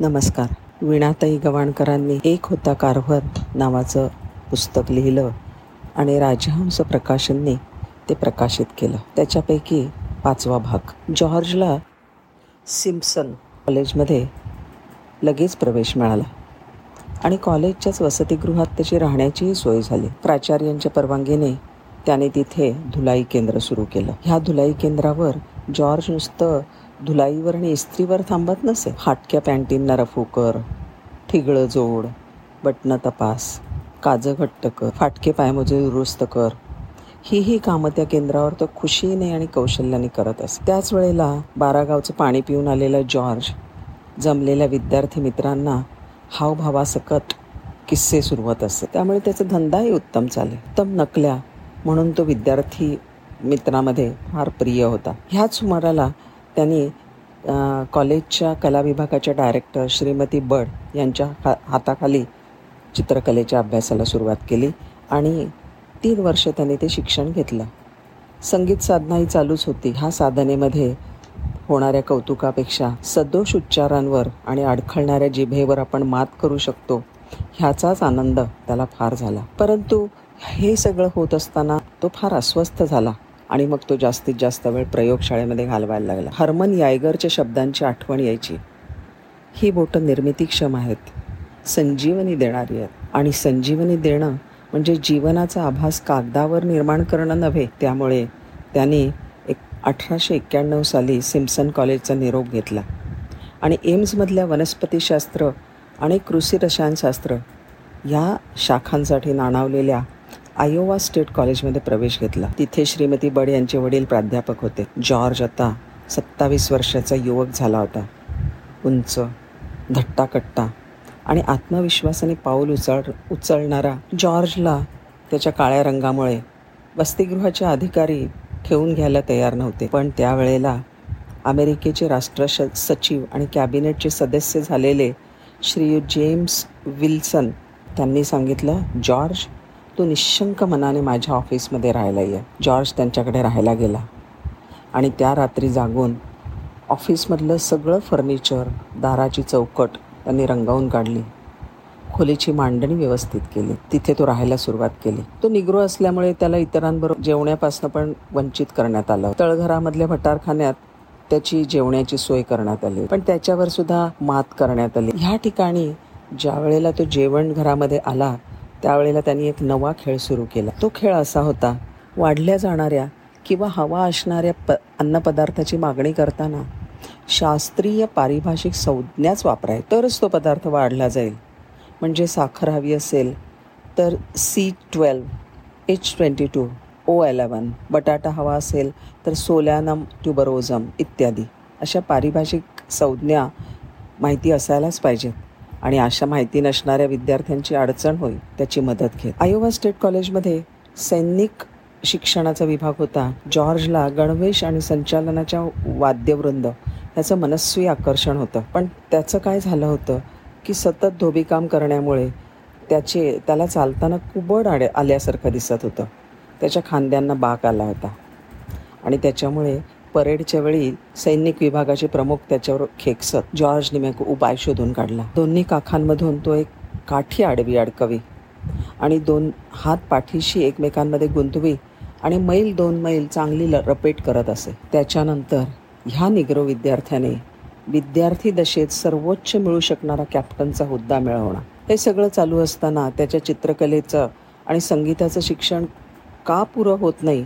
नमस्कार. वीणाताई गवाणकरांनी एक होता कारभार नावाचं पुस्तक लिहिलं आणि राजहंस प्रकाशनने ते प्रकाशित केलं. त्याच्यापैकी पाचवा भाग. जॉर्जला सिम्पसन कॉलेजमध्ये लगेच प्रवेश मिळाला आणि कॉलेजच्याच वसतिगृहात त्याची राहण्याचीही सोय झाली. प्राचार्यांच्या परवानगीने त्याने तिथे धुलाई केंद्र सुरू केलं. ह्या धुलाई केंद्रावर जॉर्ज नुसतं धुलाईवर आणि इस्त्रीवर थांबत नसे फाटक्या पॅन्टींना रफू कर. ठिगळं जोड. बटणं तपास. काजं घट्ट कर. फाटके पायमोजे दुरुस्त कर. ही ही कामं त्या केंद्रावर तो खुशीने आणि कौशल्याने करत असे. त्याच वेळेला बारागावचं पाणी पिऊन आलेला जॉर्ज जमलेल्या विद्यार्थी मित्रांना हावभावासकट किस्से सुरवत असे. त्यामुळे त्याचा धंदाही उत्तम चाले उत्तम नकल्या म्हणून तो विद्यार्थी मित्रामध्ये फार प्रिय होता. ह्याच सुमाराला त्यांनी कॉलेजच्या कला विभागाच्या डायरेक्टर श्रीमती बड यांच्या हा हाताखाली चित्रकलेच्या अभ्यासाला सुरुवात केली आणि तीन वर्ष त्यांनी ते शिक्षण घेतलं. संगीत साधनाही चालूच होती. ह्या साधनेमध्ये होणाऱ्या कौतुकापेक्षा सदोष उच्चारांवर आणि अडखळणाऱ्या जिभेवर आपण मात करू शकतो ह्याचाच आनंद त्याला फार झाला. परंतु हे सगळं होत असताना तो फार अस्वस्थ झाला. आणि मग तो जास्तीत जास्त वेळ प्रयोगशाळेमध्ये घालवायला लागला. हरमन यायगरच्या शब्दांची आठवण यायची. ही बोटं निर्मितीक्षम आहेत संजीवनी देणारी आहेत. आणि संजीवनी देणं म्हणजे जीवनाचा आभास कागदावर निर्माण करणं नव्हे त्यामुळे त्यांनी एक अठराशे एक्क्याण्णव साली सिम्सन कॉलेजचा निरोप घेतला. आणि एम्समधल्या वनस्पतीशास्त्र आणि कृषी रसायनशास्त्र या शाखांसाठी नाणावलेल्या आयोवा स्टेट कॉलेजमध्ये प्रवेश घेतला. तिथे श्रीमती बड यांचे वडील प्राध्यापक होते. जॉर्ज आता सत्तावीस वर्षाचा युवक झाला होता. उंच धट्टाकट्टा आणि आत्मविश्वासाने पाऊल उचळ उचलणारा जॉर्जला त्याच्या काळ्या रंगामुळे वसतिगृहाचे अधिकारी ठेवून घ्यायला तयार नव्हते. पण त्यावेळेला अमेरिकेचे राष्ट्र सचिव आणि कॅबिनेटचे सदस्य झालेले श्री जेम्स विल्सन त्यांनी सांगितलं जॉर्ज तू निशंक मनाने माझ्या ऑफिसमध्ये राहायला ये जॉर्ज त्यांच्याकडे राहायला गेला. आणि त्या रात्री जागून ऑफिसमधलं सगळं फर्निचर दाराची चौकट त्यांनी रंगावून काढली. खोलीची मांडणी व्यवस्थित केली. तिथे तो राहायला सुरुवात केली. तो निग्रो असल्यामुळे त्याला इतरांबरोबर जेवण्यापासून पण वंचित करण्यात आलं. तळघरामधल्या भटारखान्यात त्याची जेवण्याची सोय करण्यात आली. पण त्याच्यावर सुद्धा मात करण्यात आली. ह्या ठिकाणी ज्या वेळेला तो जेवण घरामध्ये आला त्यावेळेला त्यांनी एक नवा खेळ सुरू केला. तो खेळ असा होता वाढल्या जाणाऱ्या किंवा हवा असणाऱ्या प अन्नपदार्थाची मागणी करताना शास्त्रीय पारिभाषिक संज्ञाच वापराय तरच तो पदार्थ वाढला जाईल. म्हणजे साखर हवी असेल तर C twelve H twenty two O eleven बटाटा हवा असेल तर सोलॅनम ट्युबरोझम इत्यादी. अशा पारिभाषिक संज्ञा माहिती असायलाच पाहिजेत. आणि अशा माहिती नसणाऱ्या विद्यार्थ्यांची अडचण होईल त्याची मदत घेत. आयोवा स्टेट कॉलेजमध्ये सैनिक शिक्षणाचा विभाग होता. जॉर्जला गणवेश आणि संचालनाच्या वाद्यवृंद ह्याचं मनस्वी आकर्षण होतं. पण त्याचं काय झालं होतं की सतत धोबीकाम करण्यामुळे त्याचे त्याला चालताना कुबड आड आल्यासारखं दिसत होतं. त्याच्या खांद्यांना बाक आला होता. आणि त्याच्यामुळे परेडच्या वेळी सैनिक विभागाचे प्रमुख त्याच्यावर खेकसत. जॉर्ज निमेक उपाय शोधून काढला. दोन्ही काखांमधून तो एक काठी आडवी अडकवी आणि दोन हात पाठीशी एकमेकांमध्ये गुंतवी आणि मैल दोन मैल चांगली रपेट करत असे. त्याच्यानंतर ह्या निग्रो विद्यार्थ्याने विद्यार्थी दशेत सर्वोच्च मिळू शकणारा कॅप्टनचा हुद्दा मिळवणं हे सगळं चालू असताना त्याच्या चित्रकलेचं आणि संगीताचं शिक्षण का पुरं होत नाही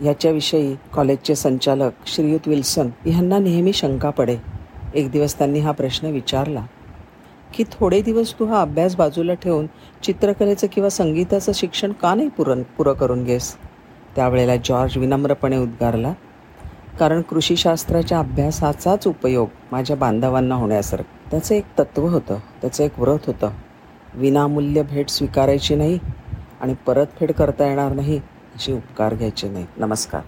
ह्याच्याविषयी कॉलेजचे संचालक श्रीयुत विल्सन ह्यांना नेहमी शंका पडे. एक दिवस त्यांनी हा प्रश्न विचारला की थोडे दिवस तू हा अभ्यास बाजूला ठेवून चित्रकलेचं किंवा संगीताचं शिक्षण का नाही पुरण पुरं करून घेस? त्यावेळेला जॉर्ज विनम्रपणे उद्गारला कारण कृषीशास्त्राच्या अभ्यासाचाच उपयोग माझ्या बांधवांना होण्यासारखं. त्याचं एक तत्त्व होतं त्याचं एक व्रत होतं. विनामूल्य भेट स्वीकारायची नाही आणि परतफेड करता येणार नाही उपकार घ्यायचे नाही नमस्कार.